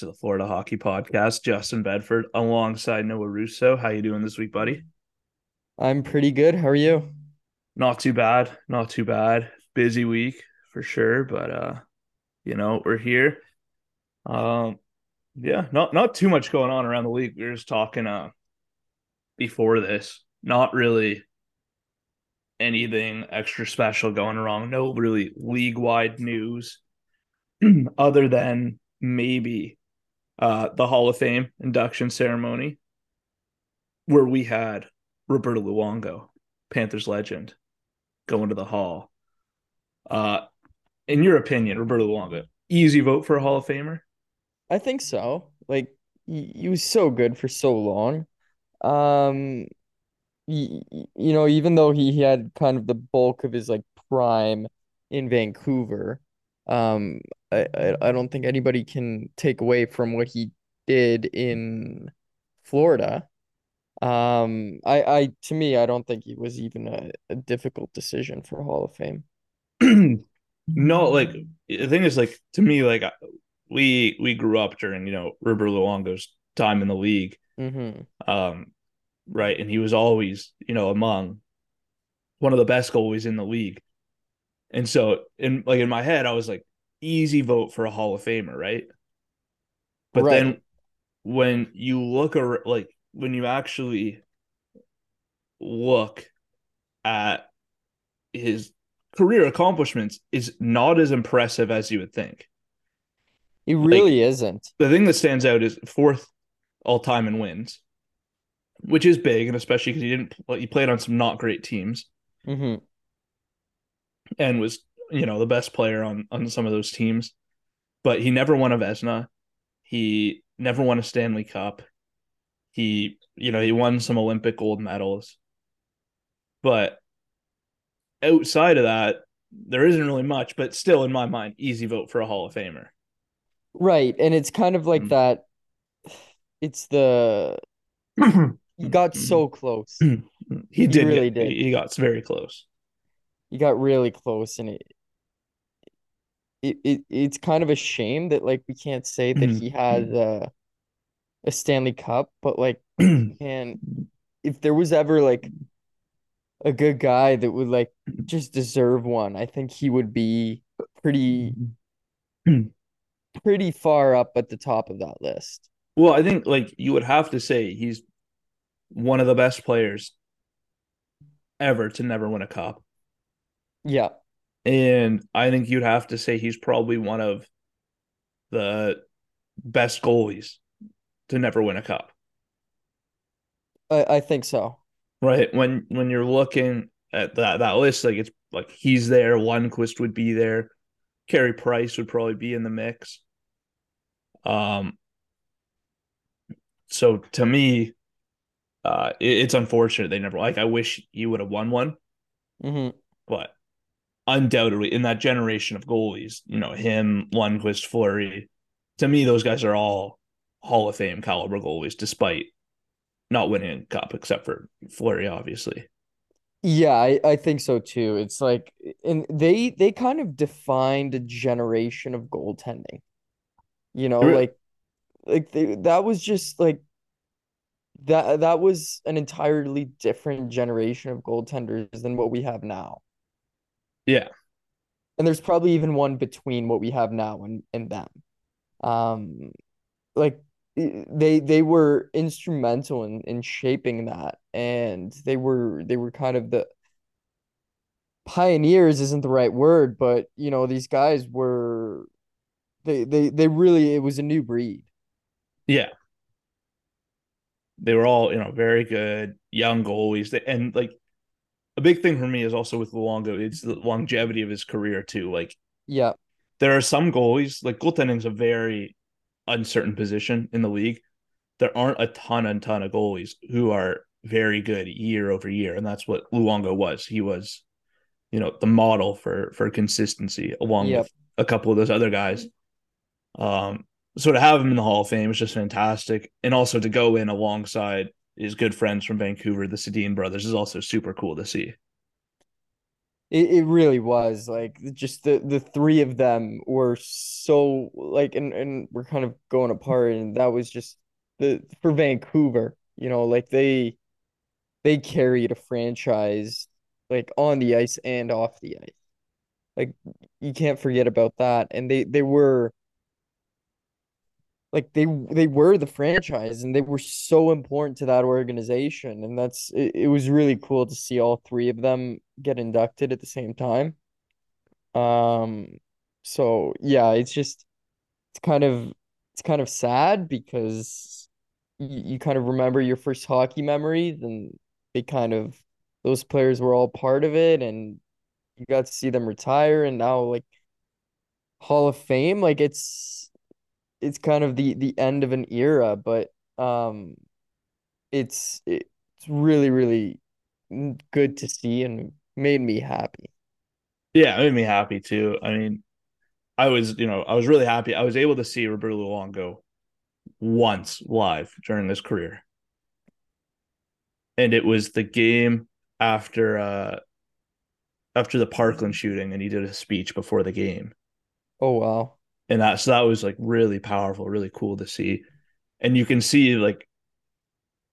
to the Florida Hockey Podcast. Justin Bedford alongside Noah Russo. How you doing this week, buddy? I'm pretty good. How are you? Not too bad. Not too bad. Busy week for sure, but uh, you know, we're here. Um yeah, not not too much going on around the league. We were just talking uh before this. Not really anything extra special going wrong. No really league wide news other than maybe uh, the Hall of Fame induction ceremony where we had Roberto Luongo, Panthers legend, going to the Hall. Uh, in your opinion, Roberto Luongo, easy vote for a Hall of Famer? I think so. Like he, he was so good for so long. Um, y- you know, even though he, he had kind of the bulk of his like prime in Vancouver, um, I, I I don't think anybody can take away from what he did in Florida. Um, I I to me, I don't think it was even a, a difficult decision for Hall of Fame. no, like the thing is, like to me, like we we grew up during you know Roberto Luongo's time in the league, Mm-hmm. um, right, and he was always you know among one of the best goalies in the league, and so in like in my head, I was like easy vote for a Hall of Famer, right? But Right. then when you look ar- like when you actually look at his career accomplishments is not as impressive as you would think. He really isn't. The thing that stands out is fourth all time in wins. which is big, and especially because he didn't he played on some not great teams hmm and was you know the best player on on some of those teams, but he never won a Vezina. He never won a Stanley Cup. He you know he won some Olympic gold medals, but outside of that, there isn't really much. But still, in my mind, easy vote for a Hall of Famer. Right. And it's kind of like Mm. that. It's the you got so close. He did. really get- did. He got very close. You got really close, and it it, it it's kind of a shame that like we can't say that Mhm. he had uh, a Stanley Cup, but like man, if there was ever like a good guy that would like just deserve one, I think he would be pretty pretty far up at the top of that list. Well, I think like you would have to say he's one of the best players ever to never win a cup. Yeah. And I think you'd have to say he's probably one of the best goalies to never win a cup. I, I think so. Right. When when you're looking at that that list, like it's like he's there, Lundqvist would be there, Carey Price would probably be in the mix. Um so to me, uh it- it's unfortunate they never like I wish you would have won one, Mm-hmm. but undoubtedly in that generation of goalies, you know, him, Lundqvist, Fleury, to me, those guys are all Hall of Fame caliber goalies, despite not winning a cup, except for Fleury, obviously. Yeah, I, I think so too. It's like and they they kind of defined a generation of goaltending. You know, Re- like like they, that was just like that that was an entirely different generation of goaltenders than what we have now. Yeah. And there's probably even one between what we have now and and them. Um like they they were instrumental in in shaping that and they were they were kind of the pioneers isn't the right word, but you know, these guys were they they they really it was a new breed. Yeah. They were all, you know, very good young goalies. And like a big thing for me is also with Luongo, it's the longevity of his career too. Like Yeah. there are some goalies, like goaltending is a very uncertain position in the league. There aren't a ton and ton of goalies who are very good year over year, and that's what Luongo was. He was, you know, the model for for consistency, along Yep. with a couple of those other guys. Um, so to have him in the Hall of Fame is just fantastic, and also to go in alongside his good friends from Vancouver, the Sedin brothers, is also super cool to see. It it really was like just the the three of them were so like and and we're kind of going apart and that was just the for Vancouver, you know, like they they carried a franchise like on the ice and off the ice. Like you can't forget about that. And they they were like they they were the franchise and they were so important to that organization. And that's it, it was really cool to see all three of them get inducted at the same time. Um so yeah it's just it's kind of it's kind of sad because you, you kind of remember your first hockey memories and they kind of those players were all part of it and you got to see them retire and now like Hall of Fame like it's it's kind of the the end of an era, but um, it's it's really really good to see and made me happy. Yeah, it made me happy too. I mean, I was, you know, I was really happy. I was able to see Roberto Luongo once live during his career. And it was the game after uh after the Parkland shooting and he did a speech before the game. Oh wow. And that so that was like really powerful, really cool to see. And you can see like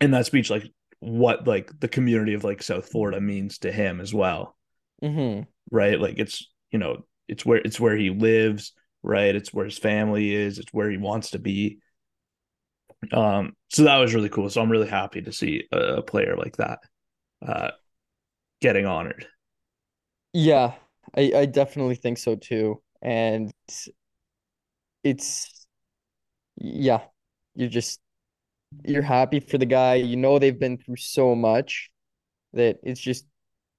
in that speech like what like the community of like South Florida means to him as well Mm-hmm. right? Like it's you know it's where it's where he lives, right? It's where his family is. It's where he wants to be. Um, so that was really cool. So I'm really happy to see a, a player like that uh, getting honored. Yeah, I I definitely think so too. And it's yeah, you're just you're happy for the guy. You know they've been through so much that it's just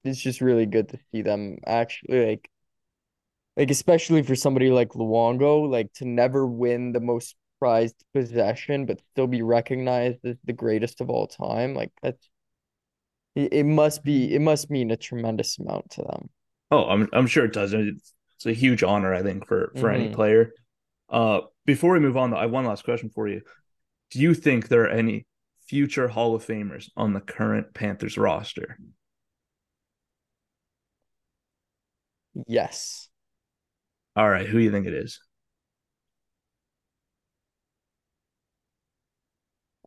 it's just really good to see them actually like like especially for somebody like Luongo, like to never win the most prized possession, but still be recognized as the greatest of all time. Like that's it, it must be it must mean a tremendous amount to them. Oh, I'm I'm sure it does. It's, it's a huge honor, I think, for for any Mhm. player. Uh, before we move on, though, I have one last question for you. Do you think there are any future Hall of Famers on the current Panthers roster? Yes. All right, who do you think it is?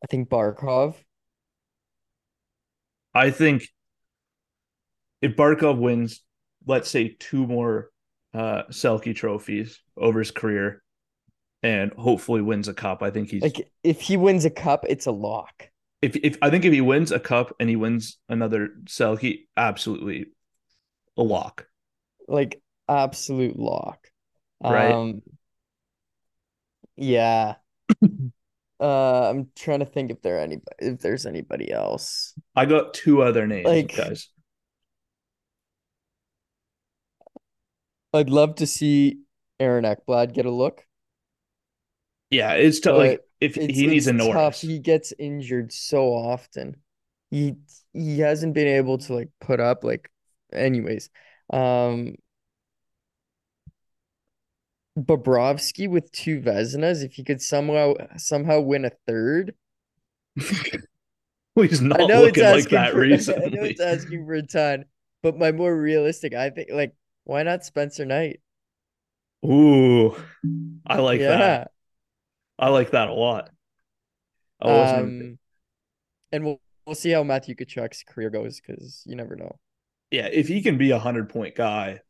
I think Barkov. I think if Barkov wins, let's say two more uh Selke trophies over his career and hopefully wins a cup, I think he's Like if he wins a cup, it's a lock. if if I think if he wins a cup and he wins another cell, he absolutely a lock. Like absolute lock. Right. Um yeah. Uh I'm trying to think if there any if there's anybody else. I got two other names, Like- guys. I'd love to see Aaron Ekblad get a look. Yeah, it's tough. Like if It's he needs a tough. Norris, He gets injured so often. He he hasn't been able to like put up like anyways. Um Bobrovsky with two Vezinas, if he could somehow somehow win a third. he's not I know it's looking like that for I know it's asking for a ton, but my more realistic, I think like why not Spencer Knight? Ooh, I like yeah. that. I like that a lot. I wasn't even Um and we'll we'll see how Matthew Tkachuk's career goes because you never know. yeah, if he can be a hundred point guy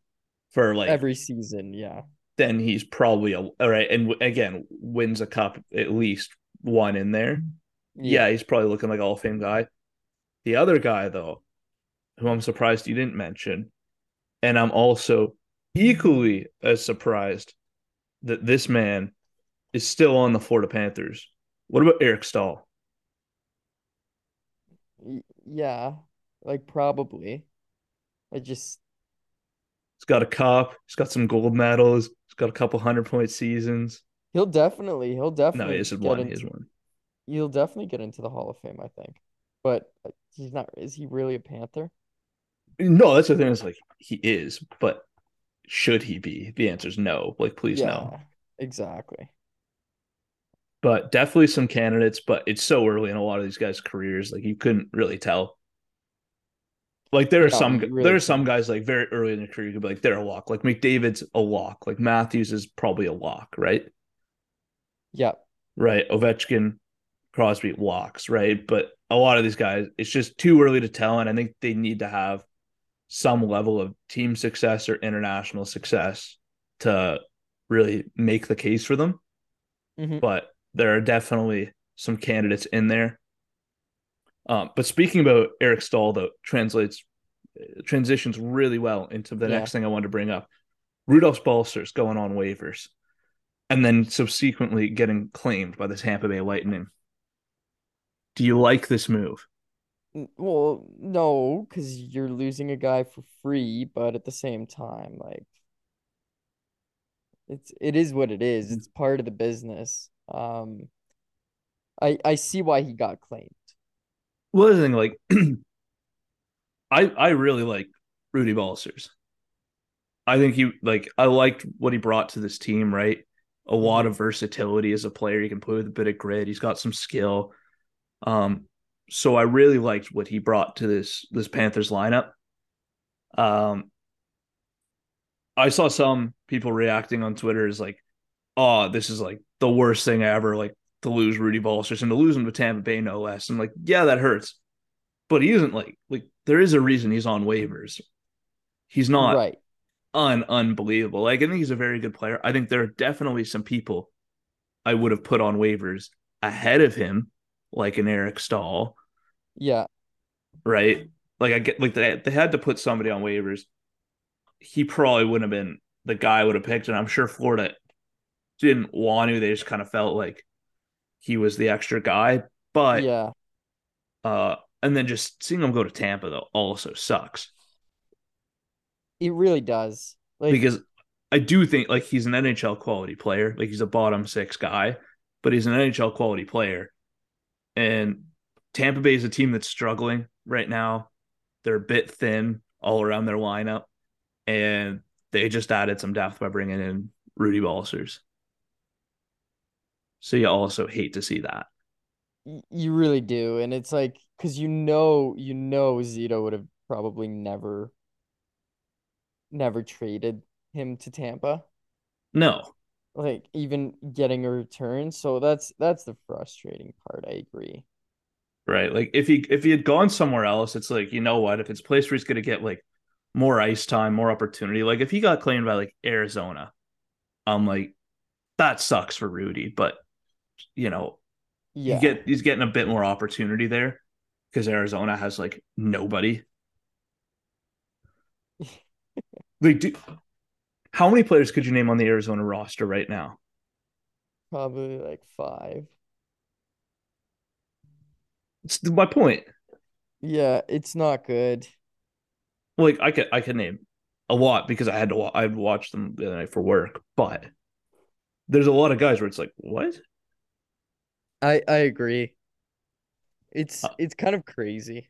for like Every season, yeah. then he's probably a all right. And w- again, wins a cup at least one in there. Yeah, he's probably looking like all fame guy. The other guy though, who I'm surprised you didn't mention, and I'm also equally as surprised that this man is still on the Florida Panthers. What about Eric Staal? Yeah, like probably. I just He's got a cup. He's got some gold medals. He's got a couple hundred point seasons. he'll definitely he'll definitely. No, he one. He into is one. he'll definitely get into the Hall of Fame, I think. But uh, he's not is he really a Panther? No, that's the thing. Is like he is, but should he be? The answer is no. Like, please no. Exactly. But definitely some candidates. But it's so early in a lot of these guys' careers. Like you couldn't really tell. Like there are No, some really there are some guys like very early in their career you could be like they're a lock. Like McDavid's a lock. Like Matthews is probably a lock, right? Yeah. Right. Ovechkin, Crosby locks, right? But a lot of these guys, it's just too early to tell. And I think they need to have some level of team success or international success to really make the case for them. Mhm. But there are definitely some candidates in there. Um, but speaking about Eric Staal, though, translates transitions really well into the Yeah. next thing I wanted to bring up. Rudolph Balcers going on waivers and then subsequently getting claimed by the Tampa Bay Lightning. Do you like this move? Well, no, because you're losing a guy for free, but at the same time, like it's it is what it is. It's part of the business. Um, I I see why he got claimed. Well, the thing, like, I I really like Rudy Balcers. I think he like I liked what he brought to this team. Right, a lot of versatility as a player. He can play with a bit of grit. He's got some skill. Um, so I really liked what he brought to this this Panthers lineup. Um, I saw some people reacting on Twitter as like, "Oh, this is like the worst thing ever." Like to lose Rudy Balcers and to lose him to Tampa Bay, no less. I'm like, yeah, that hurts, but he isn't like like there is a reason he's on waivers. He's not Right. un unbelievable. Like I think he's a very good player. I think there are definitely some people I would have put on waivers ahead of him, like an Eric Staal, Yeah. right? Like I get like they they had to put somebody on waivers. He probably wouldn't have been the guy I would have picked, and I'm sure Florida didn't want to. They just kind of felt like he was the extra guy. But yeah, uh, and then just seeing him go to Tampa though also sucks it really does. Like because I do think like he's an NHL quality player, like he's a bottom six guy, but he's an NHL quality player, and Tampa Bay is a team that's struggling right now. They're a bit thin all around their lineup, and they just added some depth by bringing in Rudy Balcers. So you also hate to see that. you really do, and it's like because you know, you know, Zito would have probably never, never traded him to Tampa. No, Like even getting a return. So that's that's the frustrating part. I agree. right? Like if he if he had gone somewhere else, it's like you know what? If it's a place where he's going to get like more ice time, more opportunity. Like if he got claimed by like Arizona, I'm like that sucks for Rudy, but you know Yeah. you get he's getting a bit more opportunity there because Arizona has like nobody. like, do, how many players could you name on the Arizona roster right now? Probably like five. It's my point. Yeah, it's not good. Like I could I could name a lot because I had to I watched them the other night for work, but there's a lot of guys where it's like what? I I agree. It's Uh, it's kind of crazy.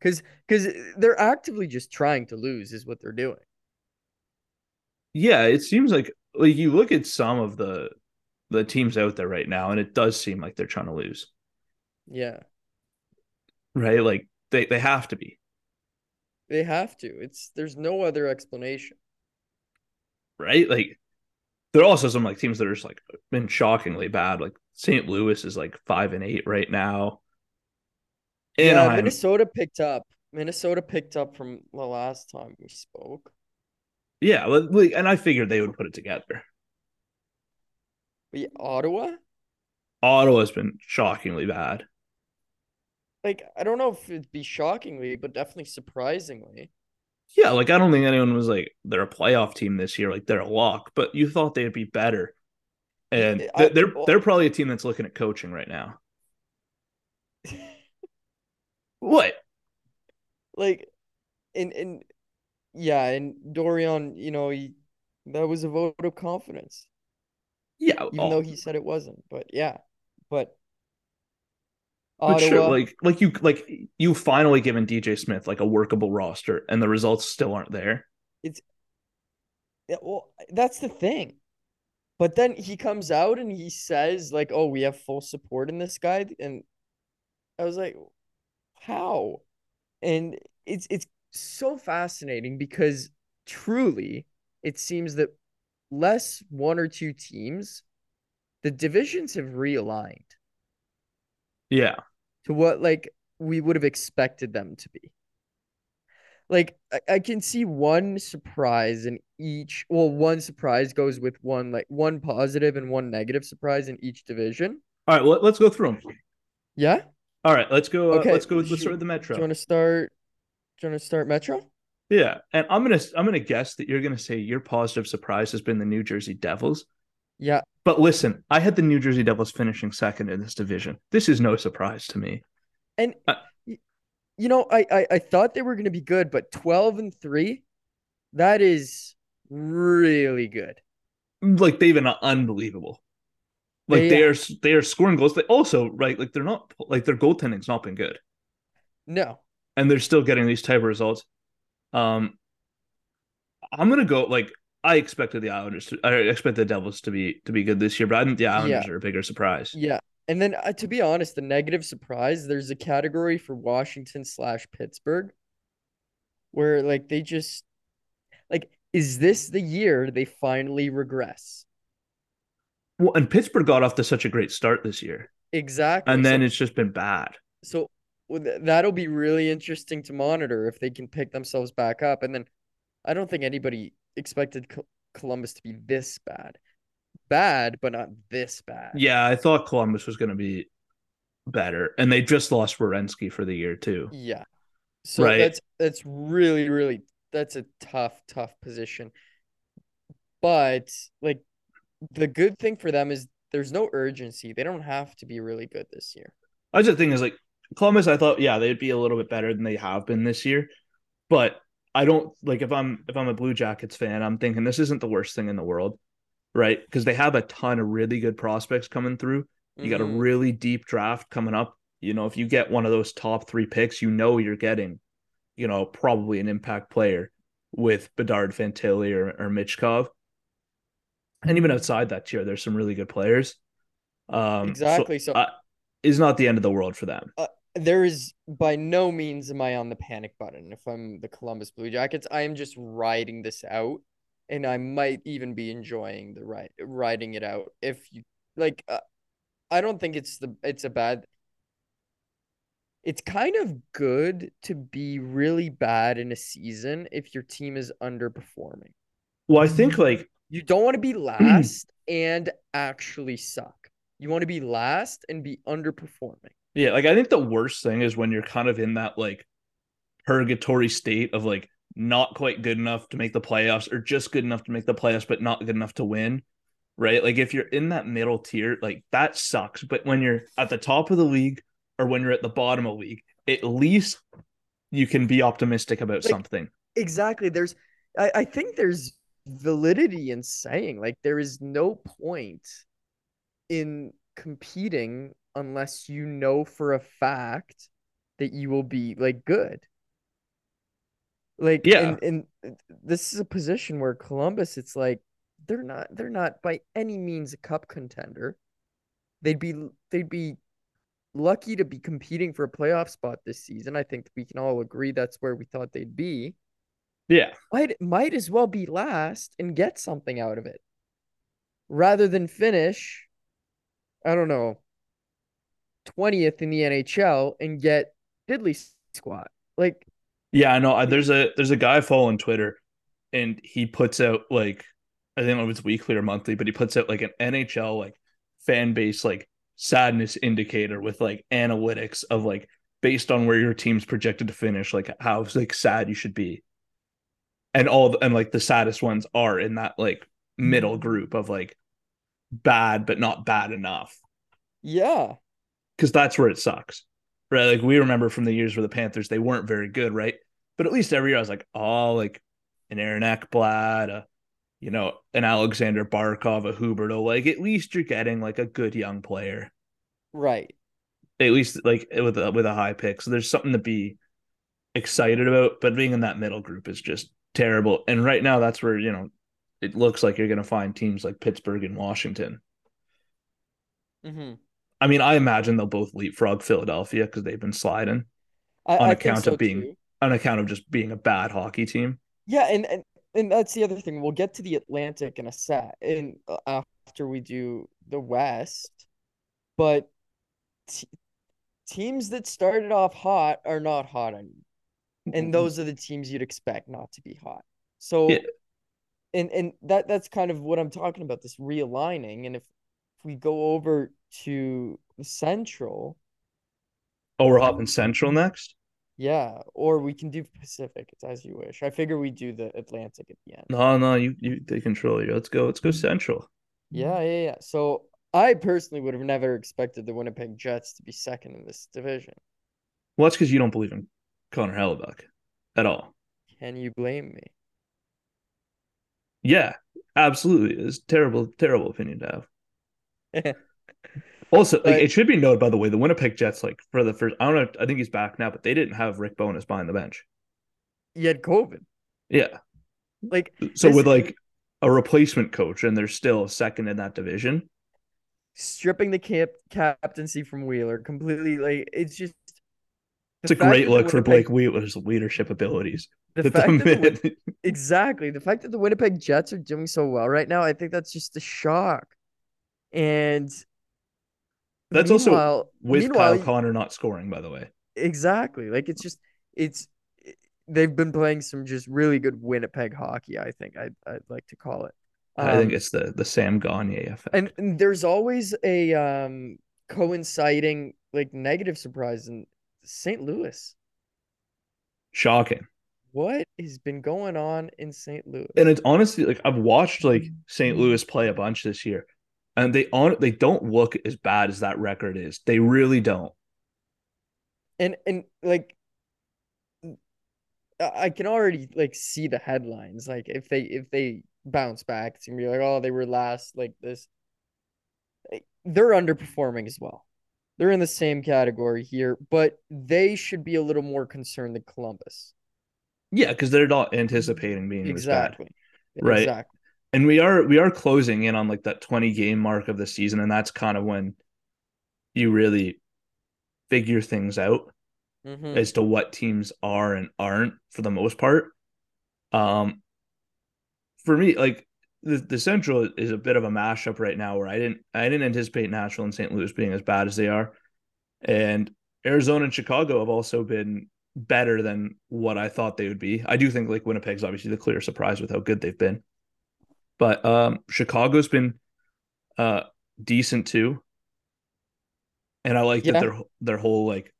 Cause cause they're actively just trying to lose is what they're doing. Yeah, it seems like like you look at some of the the teams out there right now, and it does seem like they're trying to lose, Yeah. right? Like they they have to be, They have to. It's there's no other explanation. right? Like there are also some like teams that are just like been shockingly bad. Like St. Louis is like five and eight right now. Yeah, Anaheim, Minnesota picked up. Minnesota picked up from the last time we spoke. yeah, and I figured they would put it together. But yeah, Ottawa? Ottawa's been shockingly bad. Like, I don't know if it'd be shockingly, but definitely surprisingly. Yeah, like I don't think anyone was like they're a playoff team this year, like they're a lock, but you thought they'd be better. And I- they're they're probably a team that's looking at coaching right now. What? Like, and and yeah, and Dorion, you know, he that was a vote of confidence, Yeah, even oh, though he said it wasn't. But yeah, but but sure, like like you like you finally given DJ Smith like a workable roster, and the results still aren't there. It's Yeah, well, that's the thing. But then he comes out and he says, like, oh, we have full support in this guy. And I was like, how? And it's it's so fascinating because truly it seems that less one or two teams, the divisions have realigned Yeah, to what like we would have expected them to be. Like I, I can see one surprise in each. Well, one surprise goes with one like one positive and one negative surprise in each division. all right. Well, let's go through them. Yeah. All right, let's go. Uh, Okay, let's go. Let's start with the metro Do you want to start? Do you want to start Metro? Yeah, and I'm gonna I'm gonna guess that you're gonna say your positive surprise has been the New Jersey Devils. Yeah. But listen, I had the New Jersey Devils finishing second in this division. This is no surprise to me. And Uh, you know, I, I I thought they were going to be good, but 12 and 3, that is really good. Like they've been unbelievable. Like They- they are they are scoring goals. They also right like they're not like their goaltending's not been good, No. and they're still getting these type of results. Um, I'm gonna go like I expected the Islanders. To, I expect the Devils to be to be good this year, but I think the Islanders Yeah. are a bigger surprise. Yeah. And then uh, to be honest, the negative surprise, there's a category for Washington slash Pittsburgh where like they just like, is this the year they finally regress? Well, and Pittsburgh got off to such a great start this year, Exactly. and then so, it's just been bad. so that'll be really interesting to monitor if they can pick themselves back up. And then I don't think anybody expected Co- Columbus to be this bad. Bad, but not this bad. Yeah, I thought Columbus was going to be better, and they just lost Werenski for the year too. Yeah. So Right. that's that's really really that's a tough tough position. But like the good thing for them is there's no urgency. They don't have to be really good this year. I just think is like Columbus. I thought yeah they'd be a little bit better than they have been this year, but I don't like if I'm if I'm a Blue Jackets fan, I'm thinking this isn't the worst thing in the world, right? Because they have a ton of really good prospects coming through. You got a Mhm. really deep draft coming up. You know, if you get one of those top three picks, you know you're getting, you know, probably an impact player with Bedard, Fantilli, or, or Michkov. And even outside that tier, there's some really good players. Um, Exactly. So, uh, is not the end of the world for them. there is by no means am I on the panic button if I'm the Columbus Blue Jackets. I am just riding this out, and I might even be enjoying the ride riding it out. If you like, uh, I don't think it's the it's a bad. It's kind of good to be really bad in a season if your team is underperforming. Well, I think like You don't want to be last and actually suck. You want to be last and be underperforming. Yeah, like I think the worst thing is when you're kind of in that like purgatory state of like not quite good enough to make the playoffs or just good enough to make the playoffs but not good enough to win. Right? Like if you're in that middle tier, like that sucks. But when you're at the top of the league or when you're at the bottom of the league, at least you can be optimistic about Like- something. Exactly. There's I, I think there's validity in saying like there is no point in competing unless you know for a fact that you will be like good. Like Yeah. and, and this is a position where Columbus it's like they're not they're not by any means a cup contender. They'd be they'd be lucky to be competing for a playoff spot this season. I think we can all agree that's where we thought they'd be Yeah. might might as well be last and get something out of it rather than finish i don't know 20th in the nhl and get diddly squat like Yeah, I know. I- There's a there's a guy I follow on Twitter, and he puts out like I don't know if it's weekly or monthly, but he puts out like an NHL like fan base like sadness indicator with like analytics of like based on where your team's projected to finish, like how like sad you should be, and all the, and like the saddest ones are in that like middle group of like bad but not bad enough. Yeah. Because that's where it sucks, right? Like we remember from the years where the Panthers they weren't very good, right? But at least every year I was like, oh, like an Aaron Ekblad, a you know, an Alexander Barkov, a Huberdeau. Like at least you're getting like a good young player, right at least like with a, with a high pick. So there's something to be excited about. But being in that middle group is just terrible. And right now, that's where you know it looks like you're going to find teams like Pittsburgh and Washington. mm-hmm. I mean, I imagine they'll both leapfrog Philadelphia because they've been sliding. I, On I account of being- too. on account of just being a bad hockey team. yeah and, and and that's the other thing we'll get to the atlantic in a set in uh, after we do the west but t- teams that started off hot are not hot anymore and those are the teams you'd expect not to be hot. So, Yeah. and and that that's kind of what I'm talking about. This realigning, and if if we go over to Central, Oh, we're hopping Central next. yeah, or we can do Pacific. It's as you wish. I figure we do the Atlantic at the end. No, no, you you take control here. Let's go. Let's go Central. Yeah, yeah, yeah. So I personally would have never expected the Winnipeg Jets to be second in this division. Well, that's because you don't believe in Connor Hellebuyck at all. Can you blame me? Yeah, absolutely. It's terrible, terrible opinion to have. Also, like it should be noted by the way, the Winnipeg Jets, like for the first, I don't know, I think he's back now, but they didn't have Rick Bowness behind the bench. He had COVID. Yeah, Like so This- with like a replacement coach, and they're still second in that division. stripping the cap captaincy from Wheeler completely. Like it's just. It's a great look for Blake Wheeler's leadership abilities. The fact the that the exactly the fact that the Winnipeg Jets are doing so well right now, I think that's just a shock. And That's also meanwhile- with meanwhile, Kyle Connor not scoring, by the way. Exactly. Like it's just it's they've been playing some just really good Winnipeg hockey, I think I'd I'd like to call it. I think Um, it's the the Sam Gagner effect. and, and there's always a um coinciding like negative surprise in St. Louis. Shocking. What has been going on in St. Louis? And it's honestly like I've watched like St. Louis play a bunch this year. And they on they don't look as bad as that record is. They really don't. And and like I can already like see the headlines. Like if they if they bounce back, it's gonna be like, oh, they were last like this. They're underperforming as well. They're in the same category here, but they should be a little more concerned than Columbus. Yeah, because they're not anticipating being exactly. bad. Right. Exactly. And we are we are closing in on like that 20 game mark of the season, and that's kind of when you really figure things out mm-hmm. as to what teams are and aren't for the most part. Um for me, like the, the Central is a bit of a mashup right now where I didn't I didn't anticipate Nashville and St. Louis being as bad as they are. And Arizona and Chicago have also been better than what I thought they would be. I do think like Winnipeg's obviously the clear surprise with how good they've been. But um Chicago's been uh decent too. And I like yeah. that their their whole like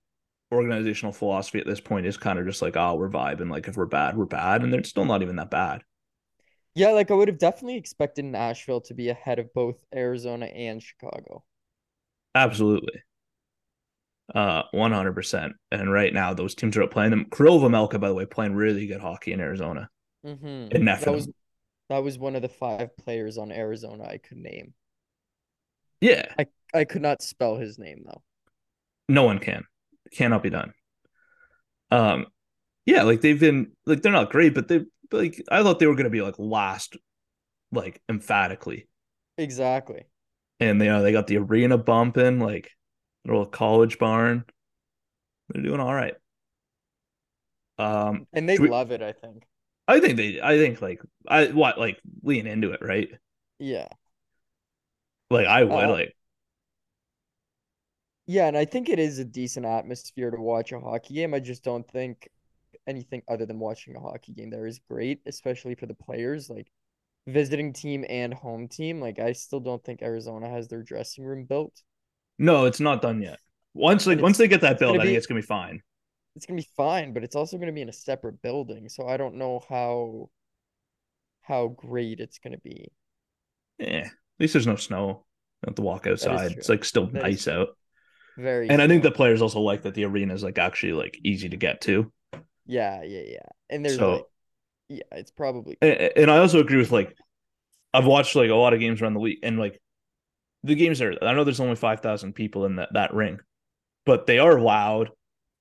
organizational philosophy at this point is kind of just like, oh, we're vibing. Like if we're bad, we're bad. And they're still not even that bad. Yeah, like I would have definitely expected Nashville to be ahead of both Arizona and Chicago. Absolutely. Uh, 100%. And right now, those teams are playing them. Karel Vejmelka, by the way, playing really good hockey in Arizona. Mm-hmm. In that was, that was one of the five players on Arizona I could name. Yeah. I, I could not spell his name, though. No one can. cannot be done. Um, yeah, like they've been like they're not great, but they like I thought they were gonna be like last, like emphatically. Exactly. And they you know they got the arena bumping, like little college barn. They're doing all right. Um, and they we, love it. I think. I think they. I think like I what like lean into it, right? Yeah. Like I would uh, like. Yeah, and I think it is a decent atmosphere to watch a hockey game. I just don't think anything other than watching a hockey game there is great, especially for the players. Like visiting team and home team. Like I still don't think Arizona has their dressing room built. No, it's not done yet. Once like once they get that built, I think it's gonna be fine. It's gonna be fine, but it's also gonna be in a separate building, so I don't know how how great it's gonna be. Yeah, at least there's no snow. You have to walk outside. It's like still that nice out. Very. And true. I think the players also like that the arena is like actually like easy to get to. Yeah, yeah, yeah. And there's so, like, yeah, it's probably. And, and I also agree with like, I've watched like a lot of games around the week, and like, the games are. I know there's only five thousand people in that that ring, but they are loud,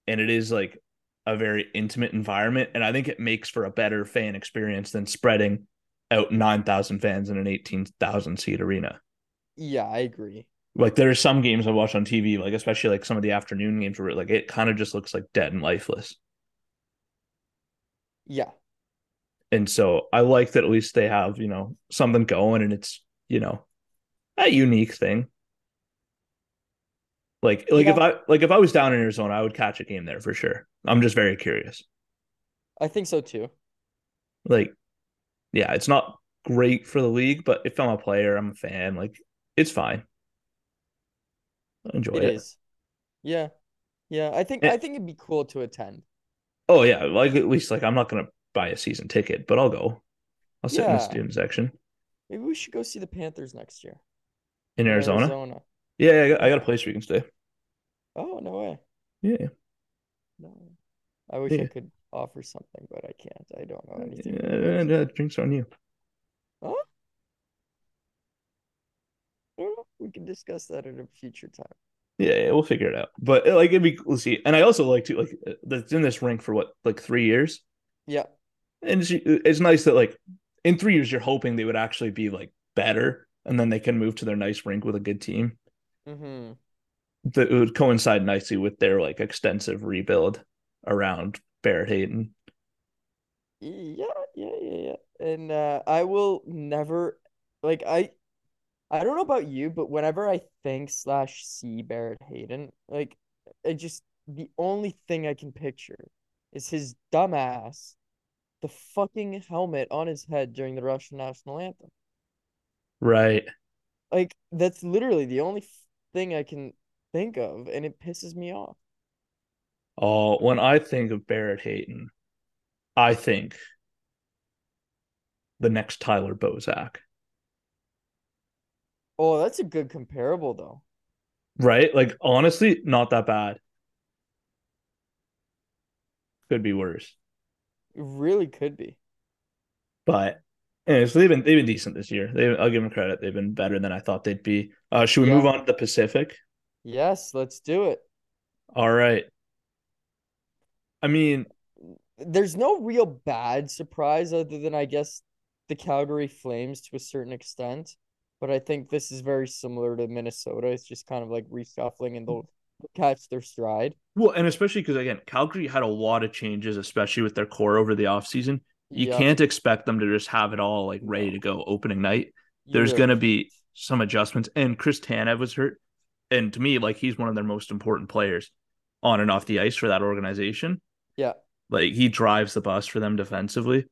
and it is like a very intimate environment, and I think it makes for a better fan experience than spreading out nine thousand fans in an eighteen thousand seat arena. Yeah, I agree. Like there are some games I watch on TV, like especially like some of the afternoon games where like it kind of just looks like dead and lifeless. Yeah. And so I like that at least they have, you know, something going and it's, you know, a unique thing. Like like yeah. if I like if I was down in Arizona, I would catch a game there for sure. I'm just very curious. I think so too. Like, yeah, it's not great for the league, but if I'm a player, I'm a fan, like it's fine. I enjoy it. It is. Yeah. Yeah. I think eh. I think it'd be cool to attend. Oh yeah, like at least like I'm not gonna buy a season ticket, but I'll go. I'll sit yeah. in the student section. Maybe we should go see the Panthers next year. In, in Arizona? Yeah, I got, I got, a place where you can stay. Oh no way. Yeah. No. I wish yeah. I could offer something, but I can't. I don't know anything. Yeah, yeah, drinks on you. Huh? We can discuss that at a future time. Yeah, yeah, we'll figure it out. But uh, like, it'd be we'll see. And I also like to like uh, that's in this rink for what like three years. Yeah, and it's, it's nice that like in three years you're hoping they would actually be like better, and then they can move to their nice rink with a good team. Mm-hmm. That would coincide nicely with their like extensive rebuild around Barrett Hayton. Yeah, yeah, yeah, yeah. And uh, I will never like I I don't know about you, but whenever I think slash see Barrett Hayton, like I just the only thing I can picture is his dumbass, the fucking helmet on his head during the Russian national anthem. Right. Like that's literally the only thing I can think of, and it pisses me off. Oh, when I think of Barrett Hayton, I think the next Tyler Bozak. Oh, that's a good comparable though. right? Like honestly, not that bad. Could be worse. It really could be. But anyway, so they've been they've been decent this year. They I'll give them credit. They've been better than I thought they'd be. Uh, should we Yeah. move on to the Pacific? Yes, let's do it. All right. I mean, There's no real bad surprise other than I guess the Calgary Flames to a certain extent. But I think this is very similar to Minnesota. It's just kind of like reshuffling and they'll catch their stride. well, and especially because again, Calgary had a lot of changes, especially with their core over the offseason. You can't expect them to just have it all like ready to go opening night. There's really gonna be some adjustments. And Chris Tanev was hurt. And to me, like he's one of their most important players on and off the ice for that organization. Yeah. Like he drives the bus for them defensively,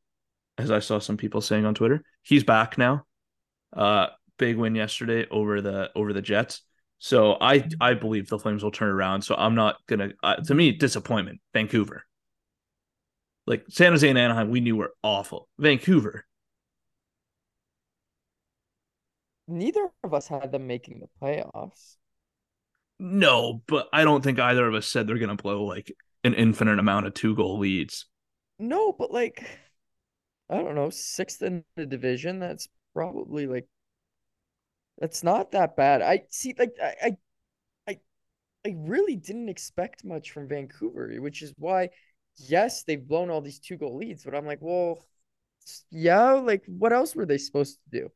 as I saw some people saying on Twitter. He's back now. Uh big win yesterday over the over the Jets. So I I believe the Flames will turn around. So I'm not gonna uh, to me disappointment Vancouver. Like San Jose and Anaheim, we knew were awful. Vancouver, Neither of us had them making the playoffs. no, but I don't think either of us said they're gonna blow like an infinite amount of two goal leads. No, but like I don't know, sixth in the division. That's probably like that's not that bad. I see, like I, I, I, I really didn't expect much from Vancouver, which is why, yes, they've blown all these two goal leads, but I'm like, well, yeah, like what else were they supposed to do?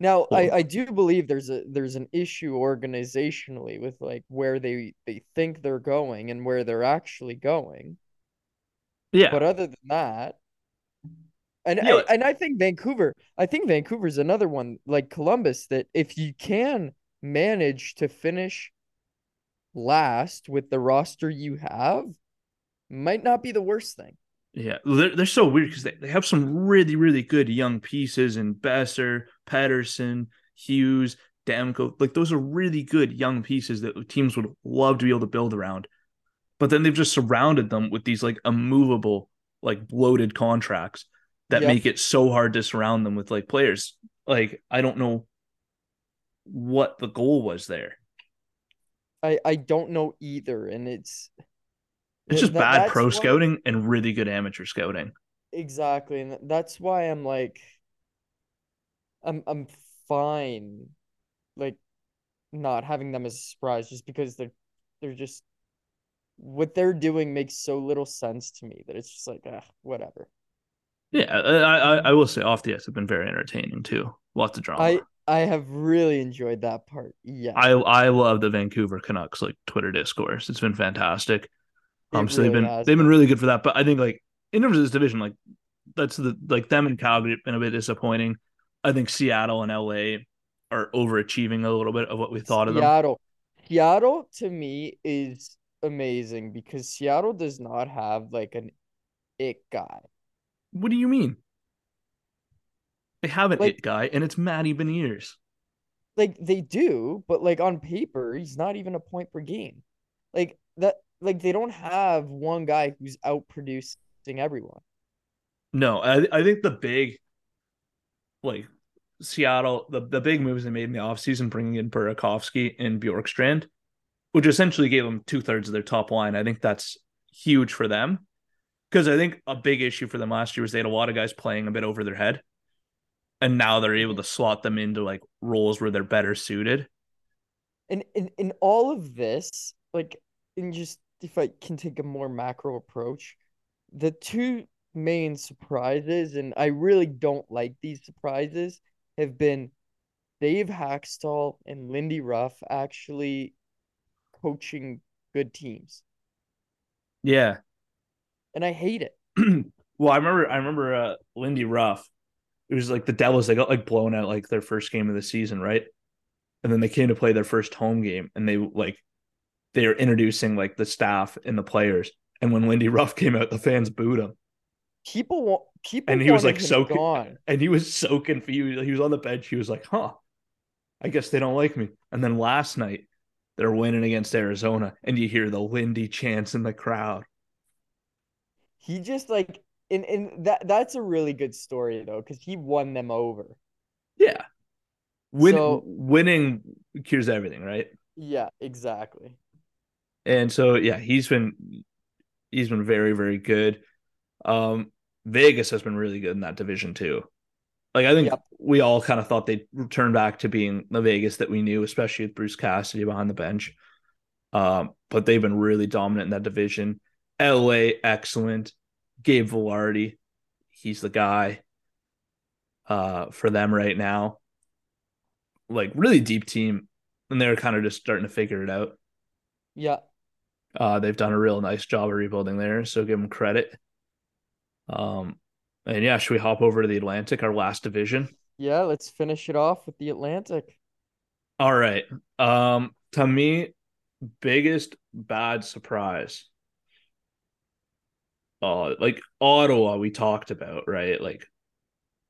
Now, I, I do believe there's a there's an issue organizationally with like where they they think they're going and where they're actually going. Yeah, But other than that, and Yeah. I, and I think Vancouver, I think Vancouver's another one like Columbus that if you can manage to finish last with the roster you have, might not be the worst thing. Yeah, they're, they're so weird because they, they have some really, really good young pieces in Boeser, Pettersson, Hughes, Demko. Like, those are really good young pieces that teams would love to be able to build around. But then they've just surrounded them with these, like, immovable, like, bloated contracts that Yep. make it so hard to surround them with, like, players. Like, I don't know what the goal was there. I I don't know either, and it's It's just that- bad pro why- scouting and really good amateur scouting. Exactly, and that's why I'm like, I'm I'm fine, like, not having them as a surprise, just because they're they're just what they're doing makes so little sense to me that it's just like, ah, whatever. Yeah, I, I, I will say off the ice have been very entertaining too. Lots of drama. I I have really enjoyed that part. Yeah, I I love the Vancouver Canucks like Twitter discourse. It's been fantastic. It Um, so they've been has they've been really good for that. But I think like in terms of this division, like that's the like them and Calgary have been a bit disappointing. I think Seattle and LA are overachieving a little bit of what we thought of them. Seattle. Seattle to me is amazing because Seattle does not have like an it guy. What do you mean? They have an Like- it guy, and it's Matty Beniers. Like they do, but like on paper, he's not even a point per game. Like that like they don't have one guy who's out producing everyone. No, I I think the big like Seattle, the, the big moves they made in the offseason, bringing in Burakovsky and Bjorkstrand, which essentially gave them two thirds of their top line. I think that's huge for them. Because I think a big issue for them last year was they had a lot of guys playing a bit over their head. And now they're able to mm-hmm. slot them into like roles where they're better suited. And in in all of this, like in just if I can take a more macro approach, the two main surprises, and I really don't like these surprises, have been Dave Hakstol and Lindy Ruff actually coaching good teams. Yeah. And I hate it. well, I remember I remember uh Lindy Ruff. It was like the Devils, they got like blown out like their first game of the season, right? And then they came to play their first home game and they like they were introducing like the staff and the players. And when Lindy Ruff came out, the fans booed him. People want people And he was like so gone. And he was so confused. He was on the bench. He was like, huh, I guess they don't like me. And then last night they're winning against Arizona, and you hear the Lindy chants in the crowd. He just like and, and that that's a really good story though, because he won them over. Yeah. Win, So- winning cures everything, right? Yeah, exactly. And so yeah, he's been he's been very very good. Um, Vegas has been really good in that division too. Like I think Yep. we all kind of thought they'd return back to being the Vegas that we knew, especially with Bruce Cassidy behind the bench. Um, but they've been really dominant in that division. LA, excellent. Gabe Vilardi, he's the guy uh for them right now. Like really deep team, and they're kind of just starting to figure it out. Yeah. Uh, they've done a real nice job of rebuilding there, so give them credit. Um, and yeah, should we hop over to the Atlantic, our last division? Yeah, let's finish it off with the Atlantic. All right. Um, to me, biggest bad surprise. Uh, like Ottawa, we talked about, right? Like,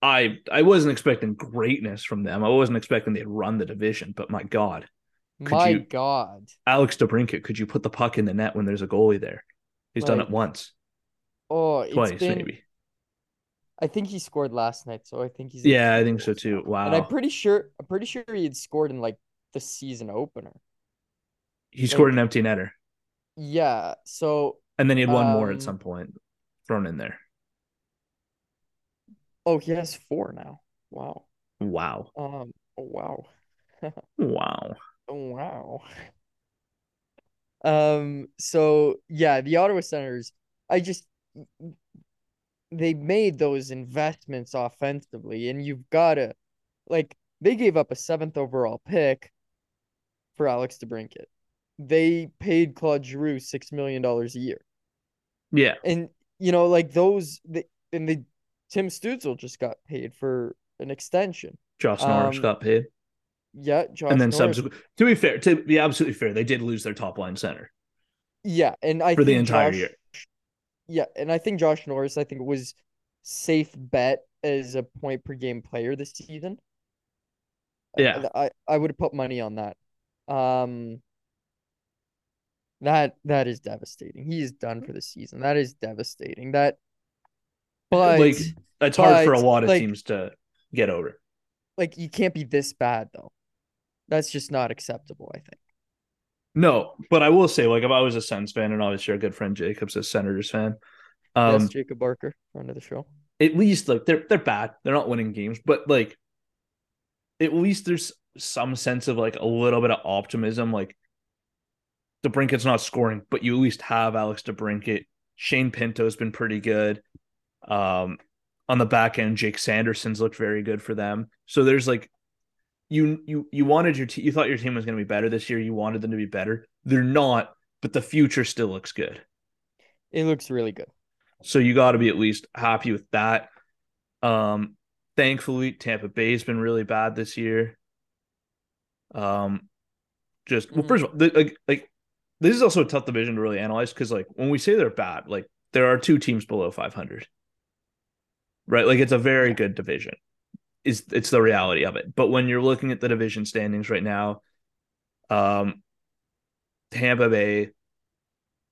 I I wasn't expecting greatness from them. I wasn't expecting they'd run the division, but my God, Could My you- God. Alex DeBrincat, could you put the puck in the net when there's a goalie there? He's done it once, Oh, it's twice, been maybe. I think he scored last night, so I think he's Yeah, I think so too. Wow. And I'm pretty sure I'm pretty sure he had scored in like the season opener. He scored like- an empty netter, Yeah, so and then he had one more Um, at some point thrown in there. oh, he has four now. Wow. Wow. Um, oh, wow. Wow. Oh, wow. Um, so yeah, the Ottawa Senators, I just they made those investments offensively, and you've gotta like they gave up a seventh overall pick for Alex DeBrincat. They paid Claude Giroux six million dollars a year. Yeah. And you know, like those the and the Tim Stützle just got paid for an extension. Josh Norris Um, got paid. Yeah, Josh and then Norris- subsequent to be fair, to be absolutely fair, they did lose their top line center Yeah, and I for the entire Josh, year. Yeah, and I think Josh Norris, I think was safe bet as a point per game player this season. Yeah. I I would have put money on that. Um that that is devastating. He is done for the season. That is devastating. That but like it's hard for a lot of like- teams to get over. like you can't be this bad though. That's just not acceptable, I think. No, but I will say, like, if I was a Sens fan, and obviously our good friend Jacob's a Senators fan, um, yes, Jacob Barker, friend of the show. at least like they're they're bad. They're not winning games, but like at least there's some sense of like a little bit of optimism. Like DeBrincat's not scoring, but you at least have Alex DeBrincat. Shane Pinto's been pretty good. Um, on the back end, Jake Sanderson's looked very good for them. So there's like you you you wanted your team, you thought your team was going to be better this year. You wanted them to be better. They're not, but the future still looks good. It looks really good. So you got to be at least happy with that. Um, thankfully, Tampa Bay's been really bad this year. Um, just well, Mhm. first of all, the, like like this is also a tough division to really analyze because like when we say they're bad, like there are two teams below 500, right? Like it's a very good division. Is it's the reality of it. But when you're looking at the division standings right now, um, Tampa Bay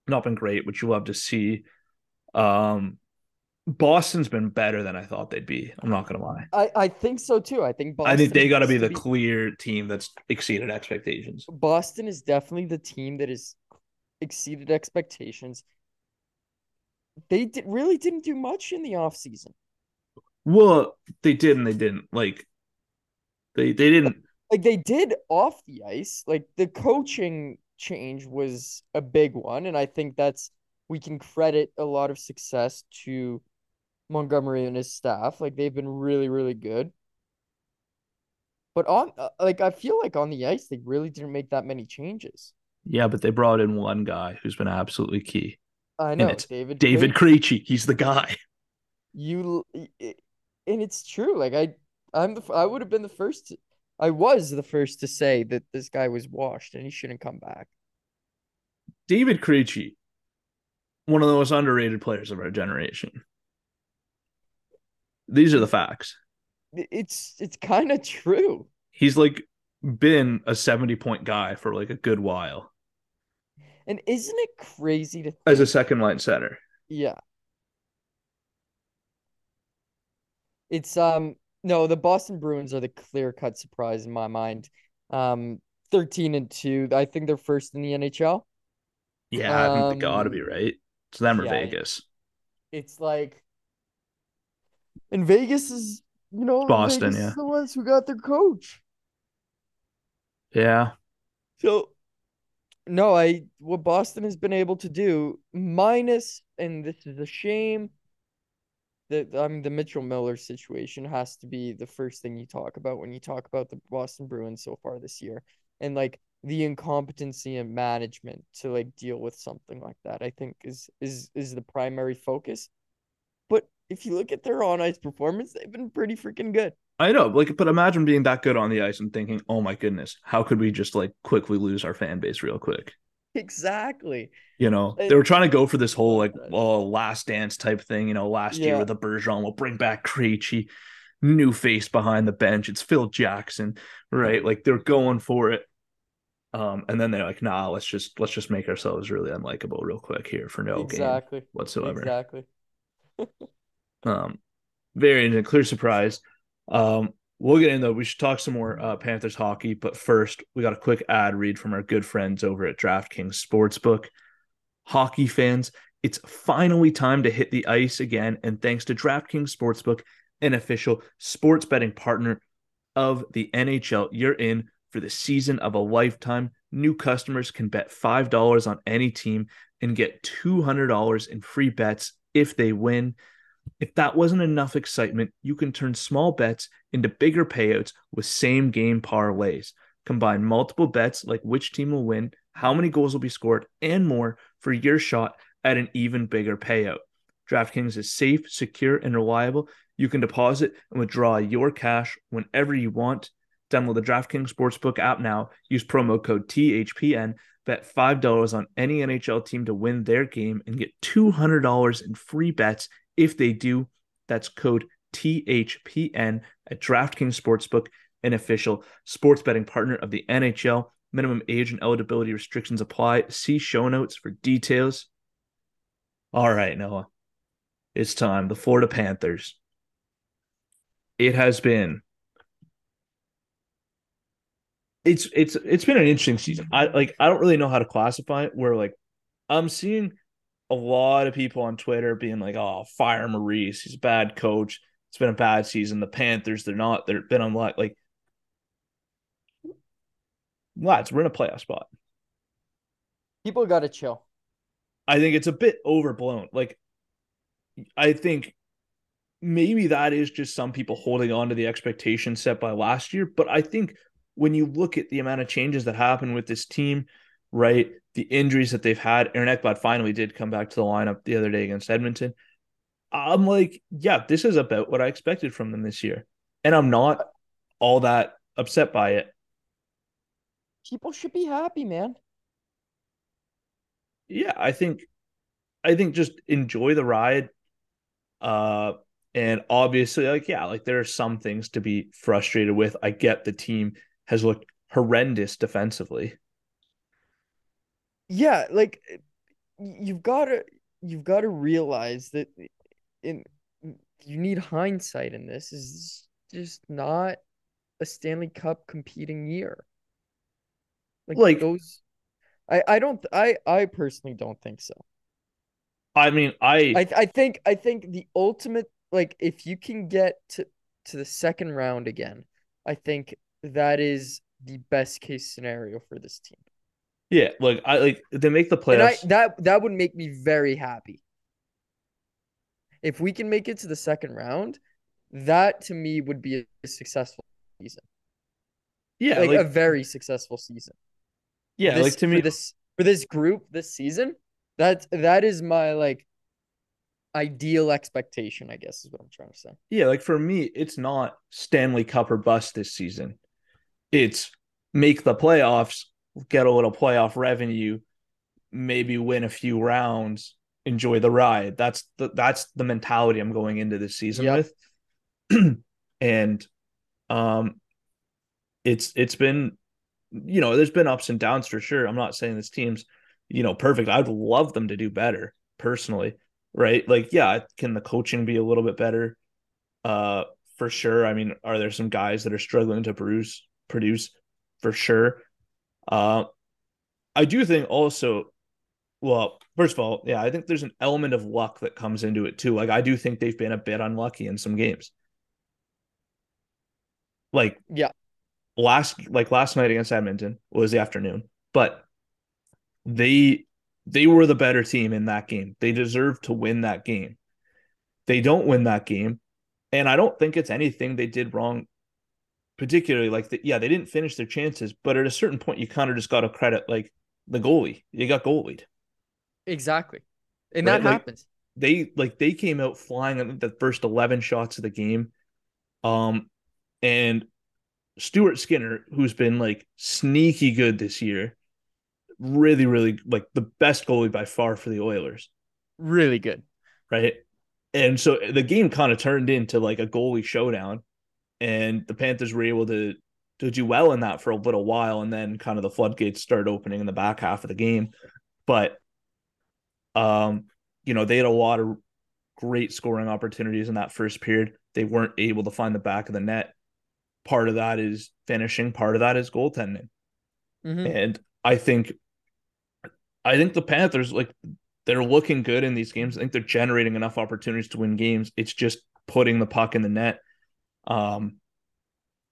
not been great, which you love to see. Um, Boston's been better than I thought they'd be. I'm not gonna lie. I, I think so too. I think Boston I think they got to be the clear team that's exceeded expectations. Boston is definitely the team that has exceeded expectations. They did, really didn't do much in the offseason. Well, they did and they didn't. Like they they didn't. Like they did off the ice. Like the coaching change was a big one, and I think that's we can credit a lot of success to Montgomery and his staff. Like they've been really, really good. But on uh, like I feel like on the ice they really didn't make that many changes. Yeah, but they brought in one guy who's been absolutely key. I know David David Krejci. He's the guy. you and it's true like i i'm the i would have been the first to, i was the first to say that this guy was washed and he shouldn't come back David Krejci, one of the most underrated players of our generation. These are the facts. It's it's kind of true He's like been a 70 point guy for like a good while and isn't it crazy to think- as a second line center. yeah it's um No, the Boston Bruins are the clear cut surprise in my mind. Um, 13 and 2. I think they're first in the NHL. Yeah, I think they gotta Um, be right. It's them or yeah. Vegas. It's like and Vegas is, you know, Boston, Vegas yeah. the ones who got their coach. Yeah. So no, I what Boston has been able to do, minus, and this is a shame. That I mean, the Mitchell Miller situation has to be the first thing you talk about when you talk about the Boston Bruins so far this year, and like the incompetency in management to like deal with something like that. I think is is is the primary focus. But if you look at their on ice performance, they've been pretty freaking good. I know, like, but imagine being that good on the ice and thinking, "Oh my goodness, how could we just like quickly lose our fan base real quick?" Exactly. You know, they were trying to go for this whole like, last dance type thing. You know, last year with the Bergeron, we'll bring back Krejci, new face behind the bench. It's Phil Jackson, right? Like they're going for it. Um, and then they're like, nah, let's just let's just make ourselves really unlikable real quick here for no game exactly. whatsoever. Exactly. Um, very and a clear surprise. Um, we'll get in though. We should talk some more uh, Panthers hockey, but first we got a quick ad read from our good friends over at DraftKings Sportsbook. Hockey fans, it's finally time to hit the ice again, and thanks to DraftKings Sportsbook, an official sports betting partner of the NHL, you're in for the season of a lifetime. New customers can bet $5 on any team and get $200 in free bets if they win. If that wasn't enough excitement, you can turn small bets into bigger payouts with same game parlays. Combine multiple bets like which team will win, how many goals will be scored, and more for your shot at an even bigger payout. DraftKings is safe, secure, and reliable. You can deposit and withdraw your cash whenever you want. Download the DraftKings Sportsbook app now. Use promo code THPN. Bet $5 on any NHL team to win their game and get $200 in free bets if they do. That's code THPN at DraftKings Sportsbook, an official sports betting partner of the NHL. Minimum age and eligibility restrictions apply. See show notes for details. All right, Noah. It's time. The Florida Panthers. It has been it's it's it's been an interesting season. I like I don't really know how to classify it where like I'm seeing a lot of people on Twitter being like, "Oh, fire Maurice. He's a bad coach. It's been a bad season. The Panthers, they're not. They've been on like lads. We're in a playoff spot. People gotta chill. I think it's a bit overblown. Like, I think maybe that is just some people holding on to the expectation set by last year. But I think when you look at the amount of changes that happened with this team, right, the injuries that they've had, Aaron Ekblad finally did come back to the lineup the other day against Edmonton. I'm like, yeah, this is about what I expected from them this year. And I'm not all that upset by it. People should be happy, man. yeah, I think I think just enjoy the ride. Uh and obviously like yeah, like there are some things to be frustrated with. I get the team has looked horrendous defensively. Yeah, like eh, you've gotta you've gotta realize that in you need hindsight in this. This is just not a Stanley Cup competing year. Like, Like- those I I don't I I personally don't think so. I mean, I, I I think I think the ultimate like if you can get to to the second round again, I think that is the best case scenario for this team. Yeah, like I like they make the And I playoffs. that that would make me very happy. If we can make it to the second round, that to me would be a, a successful season. yeah, like, like, a very successful season. yeah, This- like to me for this for this group this season, that that is my like ideal expectation, I guess is what I'm trying to say. yeah, like for me, it's not Stanley Cup or bust this season. It's make the playoffs, get a little playoff revenue, maybe win a few rounds, enjoy the ride. That's the that's the mentality I'm going into this season Yep. with. and um it's it's been you know, there's been ups and downs for sure. I'm not saying this team's, you know, perfect. I'd love them to do better personally, right? Like, yeah, can the coaching be a little bit better? Uh for sure. I mean, are there some guys that are struggling to produce produce for sure? Uh, I do think also, well, first of all, yeah, I think there's an element of luck that comes into it too. Like I do think they've been a bit unlucky in some games. Like Yeah. last like last night against Edmonton was the afternoon, but they they were the better team in that game. They deserved to win that game. They don't win that game, and I don't think it's anything they did wrong. Particularly, like the, yeah, they didn't finish their chances, but at a certain point, you kind of just got to credit like the goalie. You got goalied. Exactly. And Right, that like- happens. They like they came out flying on the first eleven shots of the game, um, and Stuart Skinner, who's been like sneaky good this year, really, really like the best goalie by far for the Oilers. Really good. right? And so the game kind of turned into like a goalie showdown, and the Panthers were able to to do well in that for a little while, and then kind of the floodgates started opening in the back half of the game. But, um, you know, they had a lot of great scoring opportunities in that first period. They weren't able to find the back of the net. Part of that is finishing. Part of that is goaltending. Mhm. And I think I think the Panthers like they're looking good in these games. I think they're generating enough opportunities to win games. It's just putting the puck in the net. Um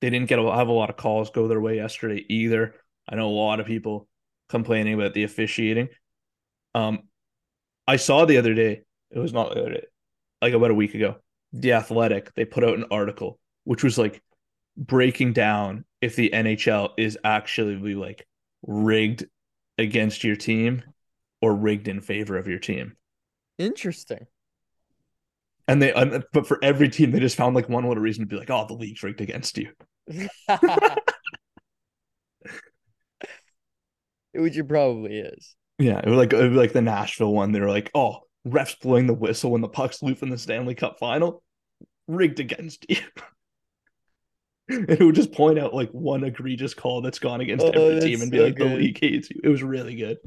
they didn't get a, have a lot of calls go their way yesterday either. I know a lot of people complaining about the officiating. Um I saw the other day, it was not like about a week ago, The Athletic, they put out an article which was like breaking down if the NHL is actually like rigged against your team or rigged in favor of your team. Interesting. And they, and- but for every team, they just found like one little reason to be like, oh, the league's rigged against you. Which it probably is. Yeah, it was like it was like the Nashville one. They were like, oh, refs blowing the whistle when the puck's loose in the Stanley Cup final, rigged against you. and it would just point out like one egregious call that's gone against Oh, every team and be so like, the league hates you. It was really good.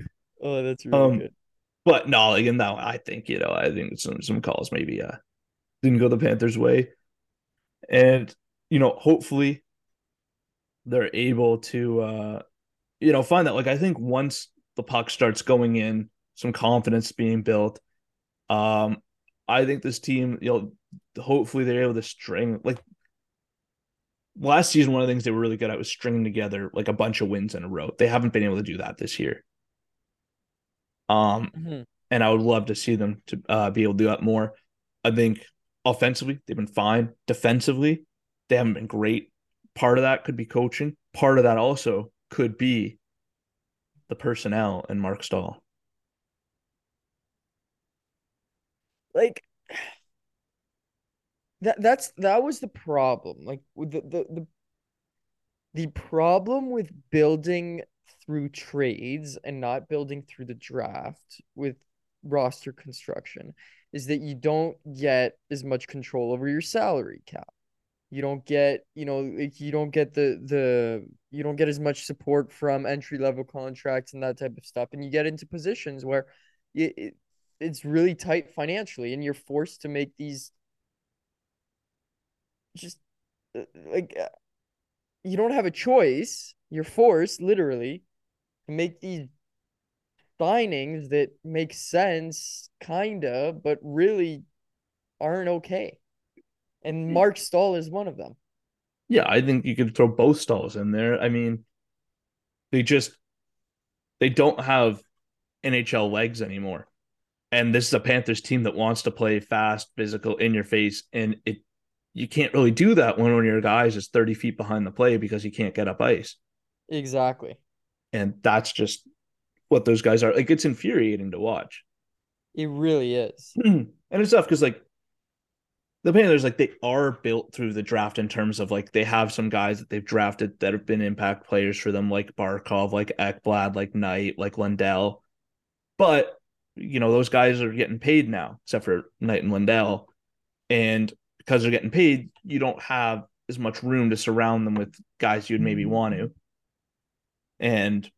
Oh, that's really Um, good. But no, like in that, I think you know, I think some some calls maybe uh didn't go the Panthers' way, and you know, hopefully they're able to uh you know find that. Like I think once the puck starts going in, some confidence being built, um, I think this team, you know, hopefully they're able to string like last season. One of the things they were really good at was stringing together like a bunch of wins in a row. They haven't been able to do that this year. Um, Mhm. and I would love to see them to uh, be able to do that more. I think offensively they've been fine. Defensively, they haven't been great. Part of that could be coaching. Part of that also could be the personnel and Marc Staal. Like that that's that was the problem. Like the the the, the problem with building through trades and not building through the draft with roster construction is that you don't get as much control over your salary cap. You don't get, you know, you don't get the the you don't get as much support from entry level contracts and that type of stuff, and you get into positions where it, it it's really tight financially, and you're forced to make these just uh, like uh, you don't have a choice. You're forced literally to make these signings that make sense, kinda, but really aren't okay. And hmm. Marc Staal is one of them. Yeah, I think you could throw both Staals in there. I mean, they just they don't have NHL legs anymore. And this is a Panthers team that wants to play fast, physical, in your face, and it you can't really do that when one of your guys is 30 feet behind the play because he can't get up ice. Exactly. And that's just what those guys are. Like it's infuriating to watch. It really is. and it's tough because like the Panthers, like they are built through the draft in terms of like they have some guys that they've drafted that have been impact players for them, like Barkov, like Ekblad, like Knight, like Lundell. But you know, those guys are getting paid now, except for Knight and Lundell. And because they're getting paid, you don't have as much room to surround them with guys you'd maybe mm-hmm. want to. And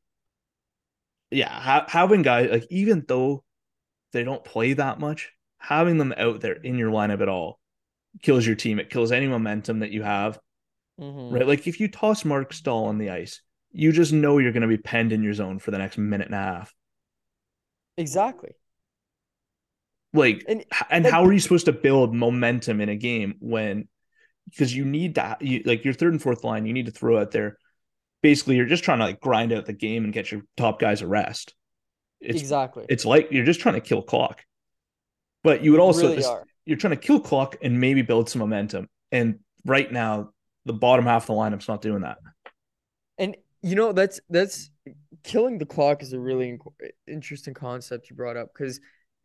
yeah, ha- having guys like even though they don't play that much, having them out there in your lineup at all kills your team. It kills any momentum that you have. Mhm. Right. Like if you toss Marc Staal on the ice, you just know you're going to be penned in your zone for the next minute and a half. Exactly. Like, And and like- how are you supposed to build momentum in a game when, because you need to, you, like your third and fourth line, you need to throw out there. Basically, you're just trying to like grind out the game and get your top guys a rest. It's exactly. it's like you're just trying to kill clock. But you would You also really are. you're trying to kill clock and maybe build some momentum. And right now, the bottom half of the lineup's not doing that. And you know that's that's killing the clock is a really interesting concept you brought up because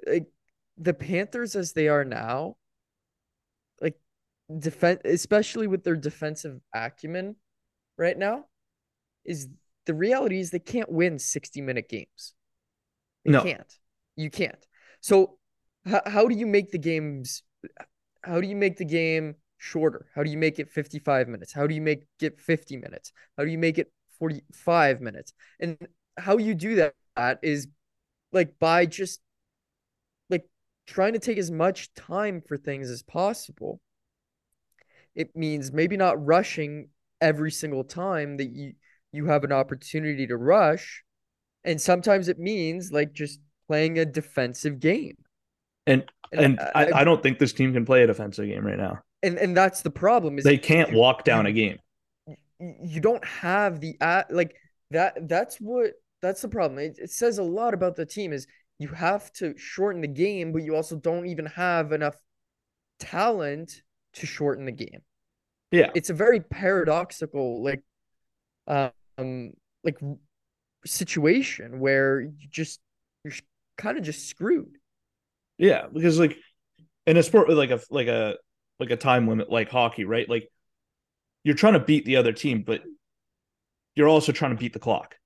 like the Panthers as they are now, like defense, especially with their defensive acumen right now, is the reality is they can't win 60 minute games. They No. can't. You can't. So how how do you make the games how do you make the game shorter? How do you make it 55 minutes? How do you make it 50 minutes? How do you make it 45 minutes? And how you do that is like by just like trying to take as much time for things as possible. It means maybe not rushing every single time that you you have an opportunity to rush. And sometimes it means like just playing a defensive game. And and uh, I, I don't think this team can play a defensive game right now. and and that's the problem is They can't you- walk down a game. you don't have the like that that's what that's the problem it, it says a lot about the team is you have to shorten the game but you also don't even have enough talent to shorten the game Yeah. it's a very paradoxical like um like situation where you just you're kind of just screwed Yeah, because like in a sport with like a like a like a time limit like hockey, right? Like you're trying to beat the other team, but you're also trying to beat the clock,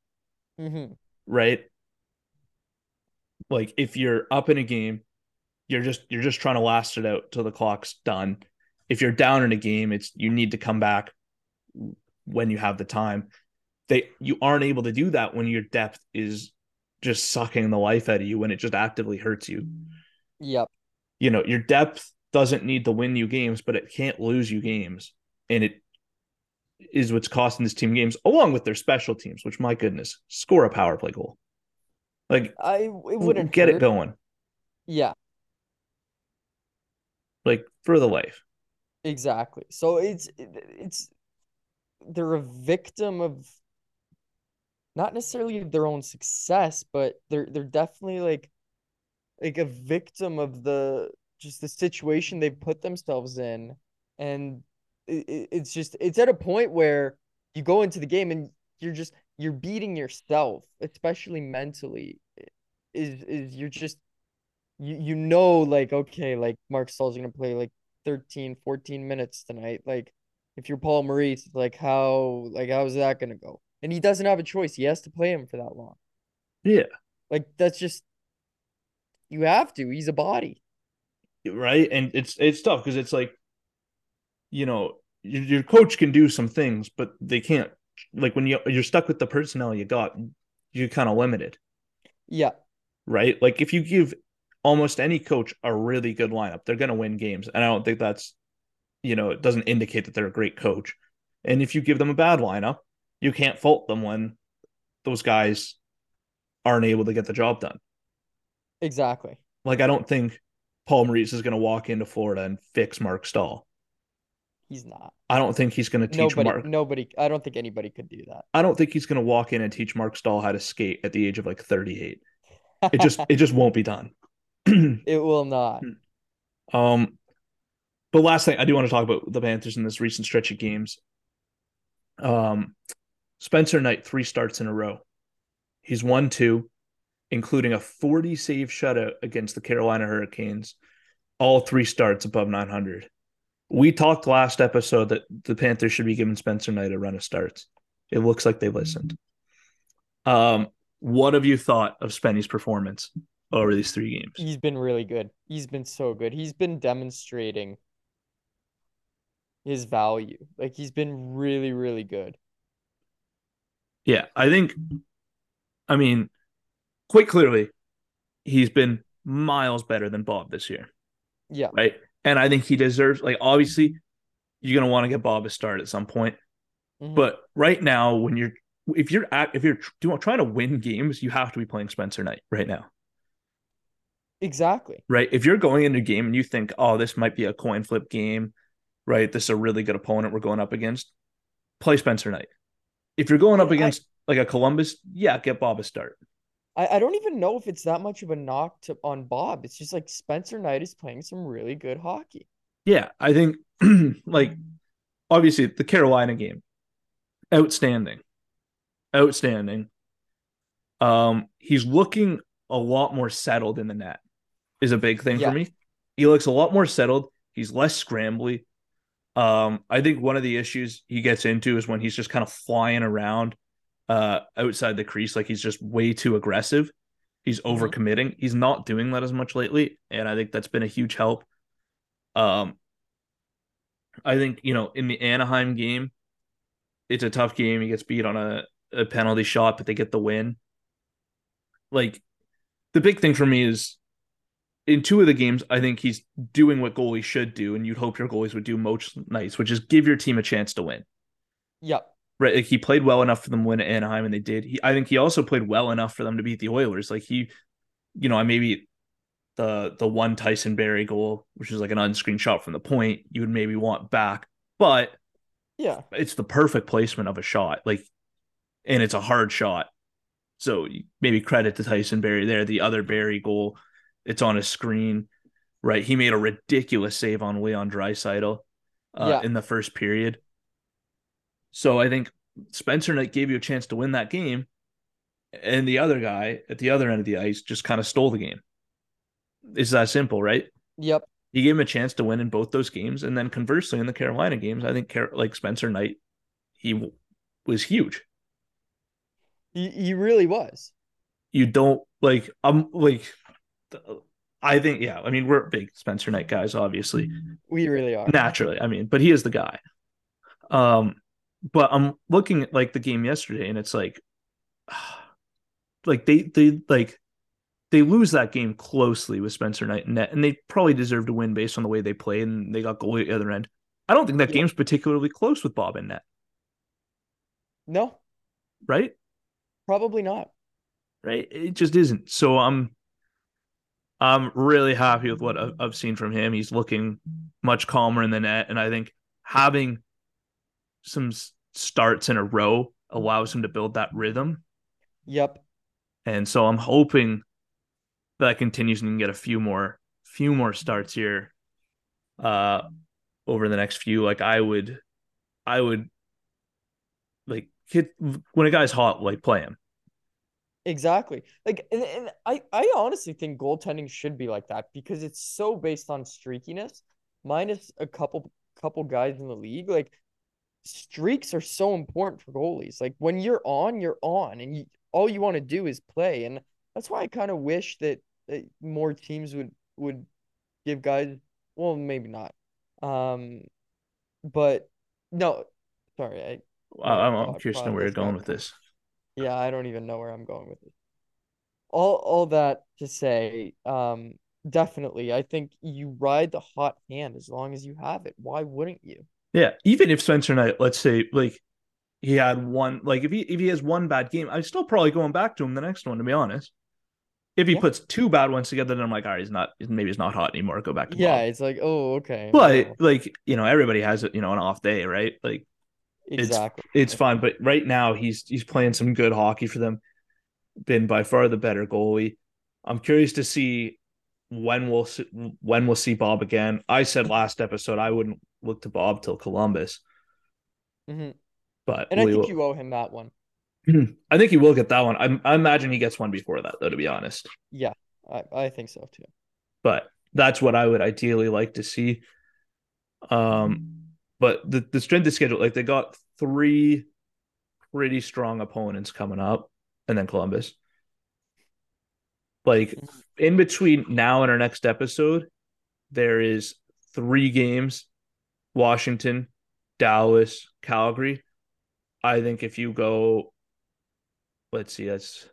mm-hmm. right? Like if you're up in a game, you're just you're just trying to last it out till the clock's done. If you're down in a game, it's you need to come back when you have the time. They you aren't able to do that when your depth is just sucking the life out of you when it just actively hurts you yep you know, your depth doesn't need to win you games, but it can't lose you games. And it is what's costing this team games, along with their special teams, which my goodness, score a power play goal. Like i it wouldn't get it going. yeah Like for the life. Exactly. So it's it's they're a victim of not necessarily their own success, but they're they're definitely like like a victim of the just the situation they've put themselves in, and it, it- it's just it's at a point where you go into the game and you're just you're beating yourself, especially mentally. Is is you're just you you know like okay like Marc Staal's gonna play like 13, 14 minutes tonight. Like, if you're Paul Maurice, like how like how's that gonna go? And he doesn't have a choice. He has to play him for that long. Yeah. Like that's just you have to. He's a body. Right. And it's it's tough because it's like, you know, your, your coach can do some things, but they can't like when you you're stuck with the personnel you got, you're kind of limited. Yeah. right? Like if you give almost any coach a really good lineup, they're going to win games. And I don't think that's, you know, it doesn't indicate that they're a great coach. And if you give them a bad lineup, you can't fault them when those guys aren't able to get the job done. Exactly. Like I don't think Paul Maurice is going to walk into Florida and fix Marc Staal. He's not. I don't think he's going to teach Nobody Mark. nobody I don't think anybody could do that. I don't think he's going to walk in and teach Marc Staal how to skate at the age of like 38. It just it just won't be done. it will not. Um, but last thing I do want to talk about the Panthers in this recent stretch of games. Um, Spencer Knight three starts in a row. He's won two, including a 40 save shutout against the Carolina Hurricanes. All three starts above 900. We talked last episode that the Panthers should be giving Spencer Knight a run of starts. It looks like they listened. Um, what have you thought of Spenny's performance over these three games? He's been really good. He's been so good. He's been demonstrating his value. Like he's been really, really good. Yeah, I think, I mean, quite clearly, he's been miles better than Bob this year, Yeah. right? And I think he deserves like obviously you're gonna want to get Bob a start at some point. Mhm. But right now, when you're if you're at, if you're trying to win games, you have to be playing Spencer Knight right now, exactly. right? If you're going into a game and you think, oh, this might be a coin flip game, right? This is a really good opponent we're going up against. Play Spencer Knight. If you're going up I- against like a Columbus, yeah, get Bob a start. I, I don't even know if it's that much of a knock to on Bob. It's just like Spencer Knight is playing some really good hockey. Yeah, I think like obviously the Carolina game, outstanding, outstanding. Um, he's looking a lot more settled in the net, is a big thing Yeah. for me. He looks a lot more settled. He's less scrambly. Um, I think one of the issues he gets into is when he's just kind of flying around uh outside the crease, like he's just way too aggressive. He's Mhm. overcommitting. He's not doing that as much lately, and I think that's been a huge help. Um, I think you know in the Anaheim game, it's a tough game. He gets beat on a, a penalty shot, but they get the win. Like the big thing for me is in two of the games, I think he's doing what goalies should do, and you'd hope your goalies would do most nights, which is give your team a chance to win. Yep. Right, like he played well enough for them to win at Anaheim, and they did. He, I think he also played well enough for them to beat the Oilers. Like he, you know, I maybe the the one Tyson Barrie goal, which is like an unscreened shot from the point, you would maybe want back, but Yeah. it's the perfect placement of a shot, like, and it's a hard shot. So maybe credit to Tyson Barrie there. The other Barrie goal, it's on a screen, right? He made a ridiculous save on Leon Draisaitl uh, Yeah. in the first period. So I think Spencer Knight gave you a chance to win that game, and the other guy at the other end of the ice just kind of stole the game. It's that simple, right? Yep. He gave him a chance to win in both those games, and then conversely in the Carolina games, I think Car- like Spencer Knight, he was huge. He he really was. You don't like I'm like, th- I think yeah. I mean we're big Spencer Knight guys, obviously. We really are. naturally. I mean, but he is the guy. Um, but I'm looking at like the game yesterday, and it's like, like they they like they lose that game closely with Spencer Knight and net, and they probably deserve to win based on the way they played, and they got goalie at the other end. I don't think that Yeah. game's particularly close with Bob and net, No, right? probably not. Right? It just isn't. So I'm I'm really happy with what I've, seen from him. He's looking much calmer in the net, and I think having some starts in a row allows him to build that rhythm. Yep. And so I'm hoping that continues and can get a few more few more starts here uh over the next few. Like I would I would like hit when a guy's hot, like play him. Exactly. Like, and, and I, I honestly think goaltending should be like that because it's so based on streakiness, minus a couple couple guys in the league. Like, streaks are so important for goalies. Like, when you're on, you're on, and you, all you want to do is play. And that's why I kind of wish that, that more teams would would give guys. Well, maybe not. Um, but no, sorry. I I- I'm, I'm curious to know where you're going with this. Yeah, I don't even know where I'm going with it. All all that to say, um, definitely, I think you ride the hot hand as long as you have it. Why wouldn't you? Yeah, even if Spencer Knight, let's say, like he had one, like if he if he has one bad game, I'm still probably going back to him the next one. To be honest, if he Yeah. puts two bad ones together, then I'm like, all right, he's not, maybe he's not hot anymore. Go back to Yeah, it's like, oh, okay. But like you know, everybody has you know, an off day, right? Like exactly. it's fine. But right now, he's he's playing some good hockey for them. Been by far the better goalie. I'm curious to see when we'll see, when we'll see Bob again. I said last episode I wouldn't look to Bob till Columbus, Mm-hmm. but And I think will- you owe him that one. I think he will get that one. I, I imagine he gets one before that, though. To be honest, Yeah, I, I think so too. but that's what I would ideally like to see. Um, but the the strength of schedule, like they got three pretty strong opponents coming up, and then Columbus. Like in between now and our next episode, there is three games: Washington, Dallas, Calgary. I think if you go, let's see, that's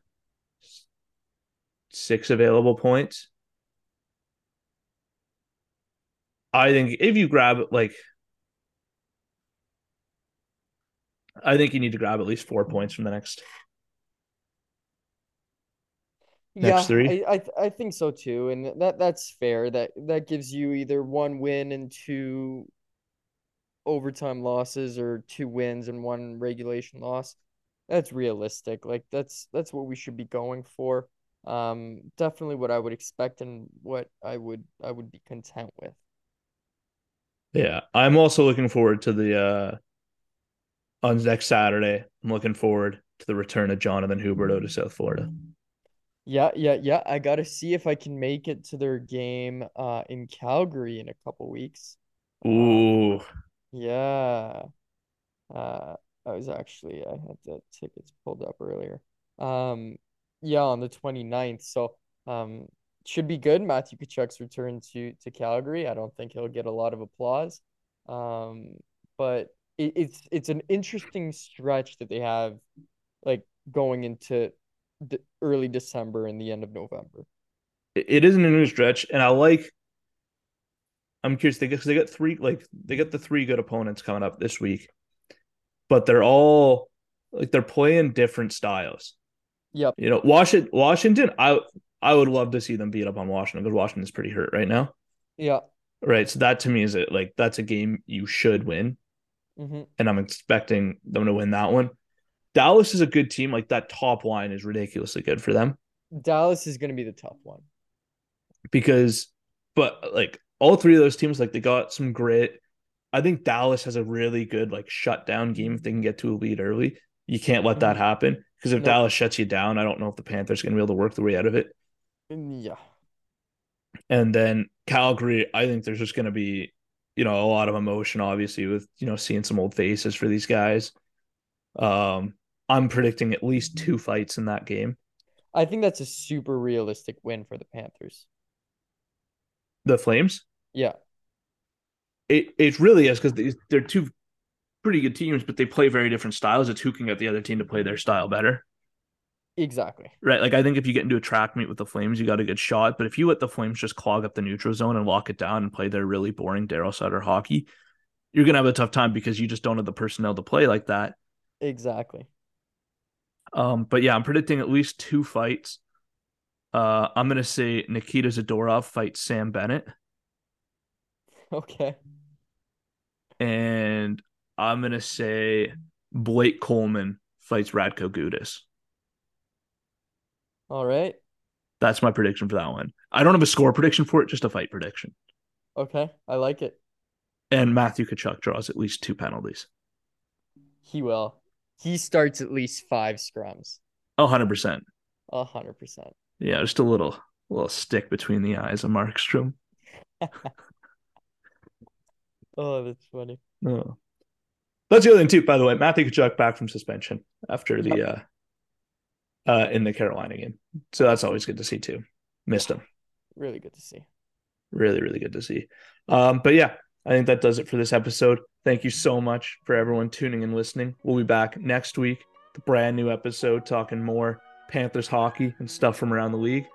six available points. I think if you grab like I think you need to grab at least four points from the next next Yeah, three. I, I I think so too, and that that's fair. That that gives you either one win and two overtime losses, or two wins and one regulation loss. That's realistic. Like that's that's what we should be going for. Um, definitely what I would expect and what I would I would be content with. Yeah, I'm also looking forward to the uh on next Saturday. I'm looking forward to the return of Jonathan Huberdeau to South Florida. Yeah, yeah, yeah. I gotta see if I can make it to their game uh in Calgary in a couple weeks. Ooh, Yeah. Uh, I was actually I had the tickets pulled up earlier. Um, yeah, on the 29th. So, um, should be good. Matthew Tkachuk's return to to Calgary. I don't think he'll get a lot of applause. Um, but it, it's it's an interesting stretch that they have, like going into the early December and the end of November. it isn't a new stretch, and I like. I'm curious. They get they got three like they got the three good opponents coming up this week, but they're all like they're playing different styles. Yep. You know, Washington. Washington. I I would love to see them beat up on Washington because Washington's pretty hurt right now. Yeah. Right. So that to me is it like that's a game you should win, hmm and I'm expecting them to win that one. Dallas is a good team. Like that top line is ridiculously good for them Dallas is gonna be the tough one. because, but like all three of those teams, like they got some grit. I think Dallas has a really good like shutdown game if they can get to a lead early. You can't let that happen because if No. Dallas shuts you down, I don't know if the Panthers are going to be able to work their way out of it. Mm, Yeah. And then Calgary, I think there's just going to be, you know, a lot of emotion, obviously, with you know seeing some old faces for these guys. Um, I'm predicting at least two fights in that game. I think that's a super realistic win for the Panthers. The Flames, Yeah. it it really is because they're two pretty good teams, but they play very different styles. It's who can get the other team to play their style better. Exactly. Right. Like I think if you get into a track meet with the Flames, you got a good shot. But if you let the Flames just clog up the neutral zone and lock it down and play their really boring Daryl Sutter hockey, you're gonna have a tough time because you just don't have the personnel to play like that. Exactly. Um, but yeah, I'm predicting at least two fights. Uh, I'm gonna say Nikita Zadorov fights Sam Bennett, Okay. and I'm gonna say Blake Coleman fights Radko Gudas. All right. That's my prediction for that one. I don't have a score prediction for it, just a fight prediction. Okay. I like it. And Matthew Tkachuk draws at least two penalties. He will. He starts at least five scrums. Oh, 100%. A hundred percent. Yeah, just a little little stick between the eyes of Markstrom. Oh, that's funny. Oh. That's the other thing too, by the way. Matthew Tkachuk back from suspension after the uh uh in the Carolina game. So that's always good to see too. Missed him. Really good to see. Really, really good to see. Um, but yeah, I think that does it for this episode. Thank you so much for everyone tuning and listening. We'll be back next week, the brand new episode, talking more Panthers hockey and stuff from around the league.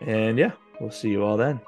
And yeah, we'll see you all then.